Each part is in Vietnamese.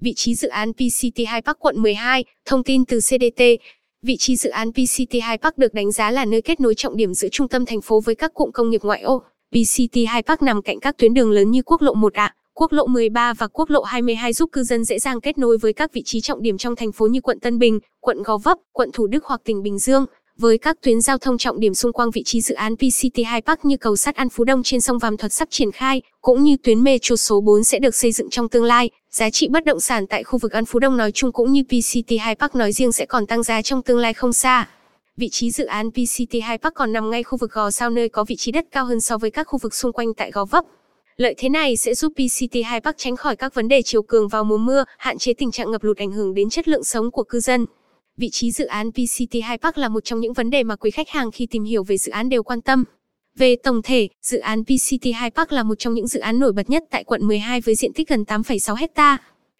Vị trí dự án PCT2 Park quận 12, thông tin từ CDT. Vị trí dự án PCT2 Park được đánh giá là nơi kết nối trọng điểm giữa trung tâm thành phố với các cụm công nghiệp ngoại ô. PCT2 Park nằm cạnh các tuyến đường lớn như quốc lộ 1A, quốc lộ 13 và quốc lộ 22 giúp cư dân dễ dàng kết nối với các vị trí trọng điểm trong thành phố như quận Tân Bình, quận Gò Vấp, quận Thủ Đức hoặc tỉnh Bình Dương. Với các tuyến giao thông trọng điểm xung quanh vị trí dự án PCT2 Park như cầu sắt An Phú Đông trên sông Vàm Thuật sắp triển khai, cũng như tuyến metro số 4 sẽ được xây dựng trong tương lai, giá trị bất động sản tại khu vực An Phú Đông nói chung cũng như PCT2 Park nói riêng sẽ còn tăng giá trong tương lai không xa. Vị trí dự án PCT2 Park còn nằm ngay khu vực Gò Sao nơi có vị trí đất cao hơn so với các khu vực xung quanh tại Gò Vấp. Lợi thế này sẽ giúp PCT2 Park tránh khỏi các vấn đề chiều cường vào mùa mưa, hạn chế tình trạng ngập lụt ảnh hưởng đến chất lượng sống của cư dân. Vị trí dự án PCT2 Park là một trong những vấn đề mà quý khách hàng khi tìm hiểu về dự án đều quan tâm. Về tổng thể, dự án PCT2 Park là một trong những dự án nổi bật nhất tại quận 12 với diện tích gần 8,6 hecta.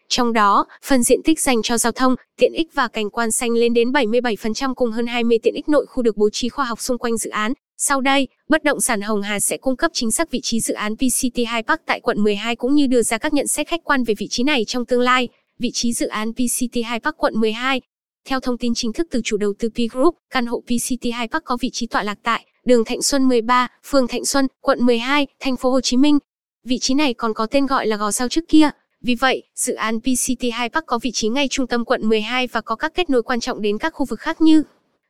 Trong đó, phần diện tích dành cho giao thông, tiện ích và cảnh quan xanh lên đến 77% cùng hơn 20 tiện ích nội khu được bố trí khoa học xung quanh dự án. Sau đây, bất động sản Hồng Hà sẽ cung cấp chính xác vị trí dự án PCT2 Park tại quận 12 cũng như đưa ra các nhận xét khách quan về vị trí này trong tương lai. Vị trí dự án PCT2 Park quận 12 theo thông tin chính thức từ chủ đầu tư P Group, căn hộ PCT2 Park có vị trí tọa lạc tại đường Thạnh Xuân 13, phường Thạnh Xuân, quận 12, thành phố Hồ Chí Minh. Vị trí này còn có tên gọi là Gò Sao trước kia. Vì vậy, dự án PCT2 Park có vị trí ngay trung tâm quận 12 và có các kết nối quan trọng đến các khu vực khác như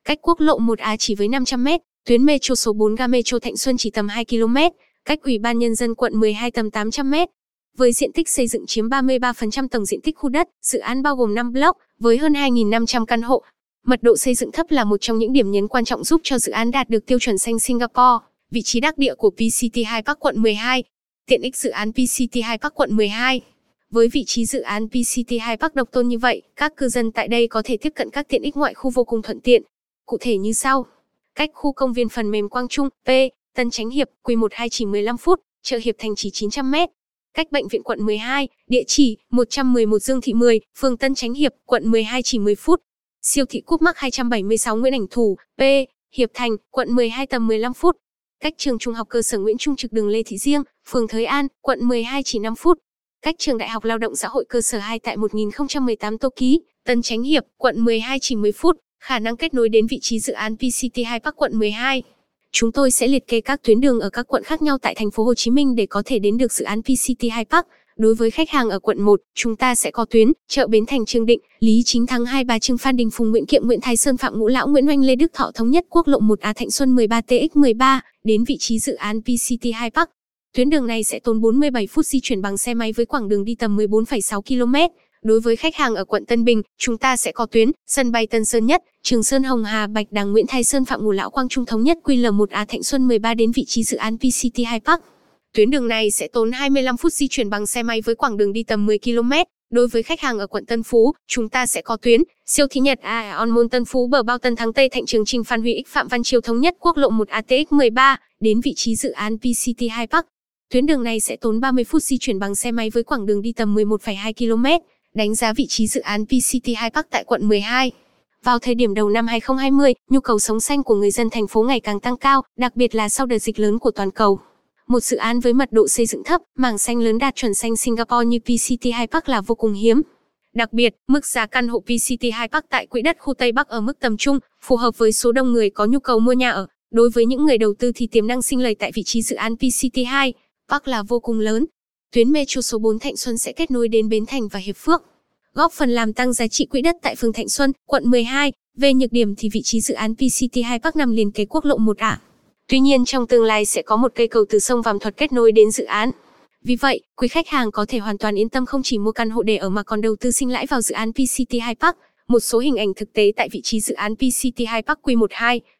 cách quốc lộ 1A chỉ với 500 m, tuyến metro số 4 ga metro Thạnh Xuân chỉ tầm 2 km, cách Ủy ban nhân dân quận 12 tầm 800 m, với diện tích xây dựng chiếm 33% tổng diện tích khu đất, dự án bao gồm 5 block với hơn 2.500 căn hộ. Mật độ xây dựng thấp là một trong những điểm nhấn quan trọng giúp cho dự án đạt được tiêu chuẩn xanh Singapore. Vị trí đắc địa của PCT2 Park quận 12. Tiện ích dự án PCT2 Park quận 12. Với vị trí dự án PCT2 Park độc tôn như vậy, các cư dân tại đây có thể tiếp cận các tiện ích ngoại khu vô cùng thuận tiện. Cụ thể như sau. Cách khu công viên phần mềm Quang Trung, P, Tân Chánh Hiệp, Q12 chỉ 15 phút, chợ Hiệp Thành chỉ 900 m, cách bệnh viện quận 12, địa chỉ 111 Dương Thị 10, phường Tân Chánh Hiệp, quận 12 chỉ 10 phút. Siêu thị Cúp Mắc 276 Nguyễn Ảnh Thủ, P, Hiệp Thành, quận 12 tầm 15 phút. Cách trường trung học cơ sở Nguyễn Trung trực đường Lê Thị Diêng, phường Thới An, quận 12 chỉ 5 phút. Cách trường Đại học Lao động Xã hội cơ sở 2 tại 1018 Tô Ký, Tân Chánh Hiệp, quận 12 chỉ 10 phút. Khả năng kết nối đến vị trí dự án PCT2 Park quận 12. Chúng tôi sẽ liệt kê các tuyến đường ở các quận khác nhau tại thành phố Hồ Chí Minh để có thể đến được dự án PCT High Park. Đối với khách hàng ở quận 1, chúng ta sẽ có tuyến chợ Bến Thành Trương Định, Lý Chính Thắng hai bà Trưng Phan Đình Phùng Nguyễn Kiệm Nguyễn Thái Sơn Phạm Ngũ Lão Nguyễn Oanh Lê Đức Thọ thống nhất quốc lộ 1A Thạnh Xuân 13 TX13 đến vị trí dự án PCT High Park. Tuyến đường này sẽ tốn 47 phút di chuyển bằng xe máy với quãng đường đi tầm 14,6 km. Đối với khách hàng ở quận Tân Bình, chúng ta sẽ có tuyến sân bay Tân Sơn Nhất, Trường Sơn Hồng Hà Bạch Đằng Nguyễn Thái Sơn Phạm Ngũ Lão Quang Trung thống nhất QL1A Thạnh Xuân 13 đến vị trí dự án PCT2 Park. Tuyến đường này sẽ tốn 25 phút di chuyển bằng xe máy với quãng đường đi tầm 10 km. Đối với khách hàng ở quận Tân Phú, chúng ta sẽ có tuyến siêu thị Nhật A On Môn Tân Phú bờ bao Tân Thắng Tây Thạnh Trường Trình Phan Huy X Phạm Văn Chiêu thống nhất quốc lộ 1 ATX 13 đến vị trí dự án PCT2 Park. Tuyến đường này sẽ tốn 30 phút di chuyển bằng xe máy với quãng đường đi tầm 11,2 km đánh giá vị trí dự án PCT2 Park tại quận 12. Vào thời điểm đầu năm 2020, nhu cầu sống xanh của người dân thành phố ngày càng tăng cao, đặc biệt là sau đợt dịch lớn của toàn cầu. Một dự án với mật độ xây dựng thấp, mảng xanh lớn đạt chuẩn xanh Singapore như PCT2 Park là vô cùng hiếm. Đặc biệt, mức giá căn hộ PCT2 Park tại quỹ đất khu Tây Bắc ở mức tầm trung, phù hợp với số đông người có nhu cầu mua nhà ở. Đối với những người đầu tư thì tiềm năng sinh lời tại vị trí dự án PCT2 Park là vô cùng lớn, tuyến metro số 4 Thạnh Xuân sẽ kết nối đến Bến Thành và Hiệp Phước, góp phần làm tăng giá trị quỹ đất tại phường Thạnh Xuân, quận 12. Về nhược điểm thì vị trí dự án PCT2 Park nằm liền kế quốc lộ 1A. Tuy nhiên trong tương lai sẽ có một cây cầu từ sông Vàm Thuật kết nối đến dự án. Vì vậy, quý khách hàng có thể hoàn toàn yên tâm không chỉ mua căn hộ để ở mà còn đầu tư sinh lãi vào dự án PCT2 Park. Một số hình ảnh thực tế tại vị trí dự án PCT2 Park Q12.